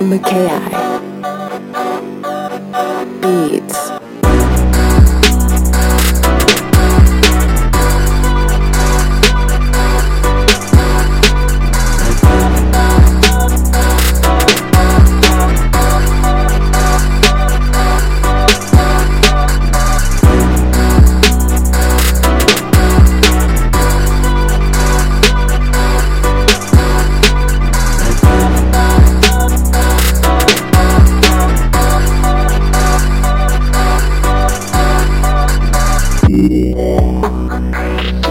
McKay Beats. Yeah.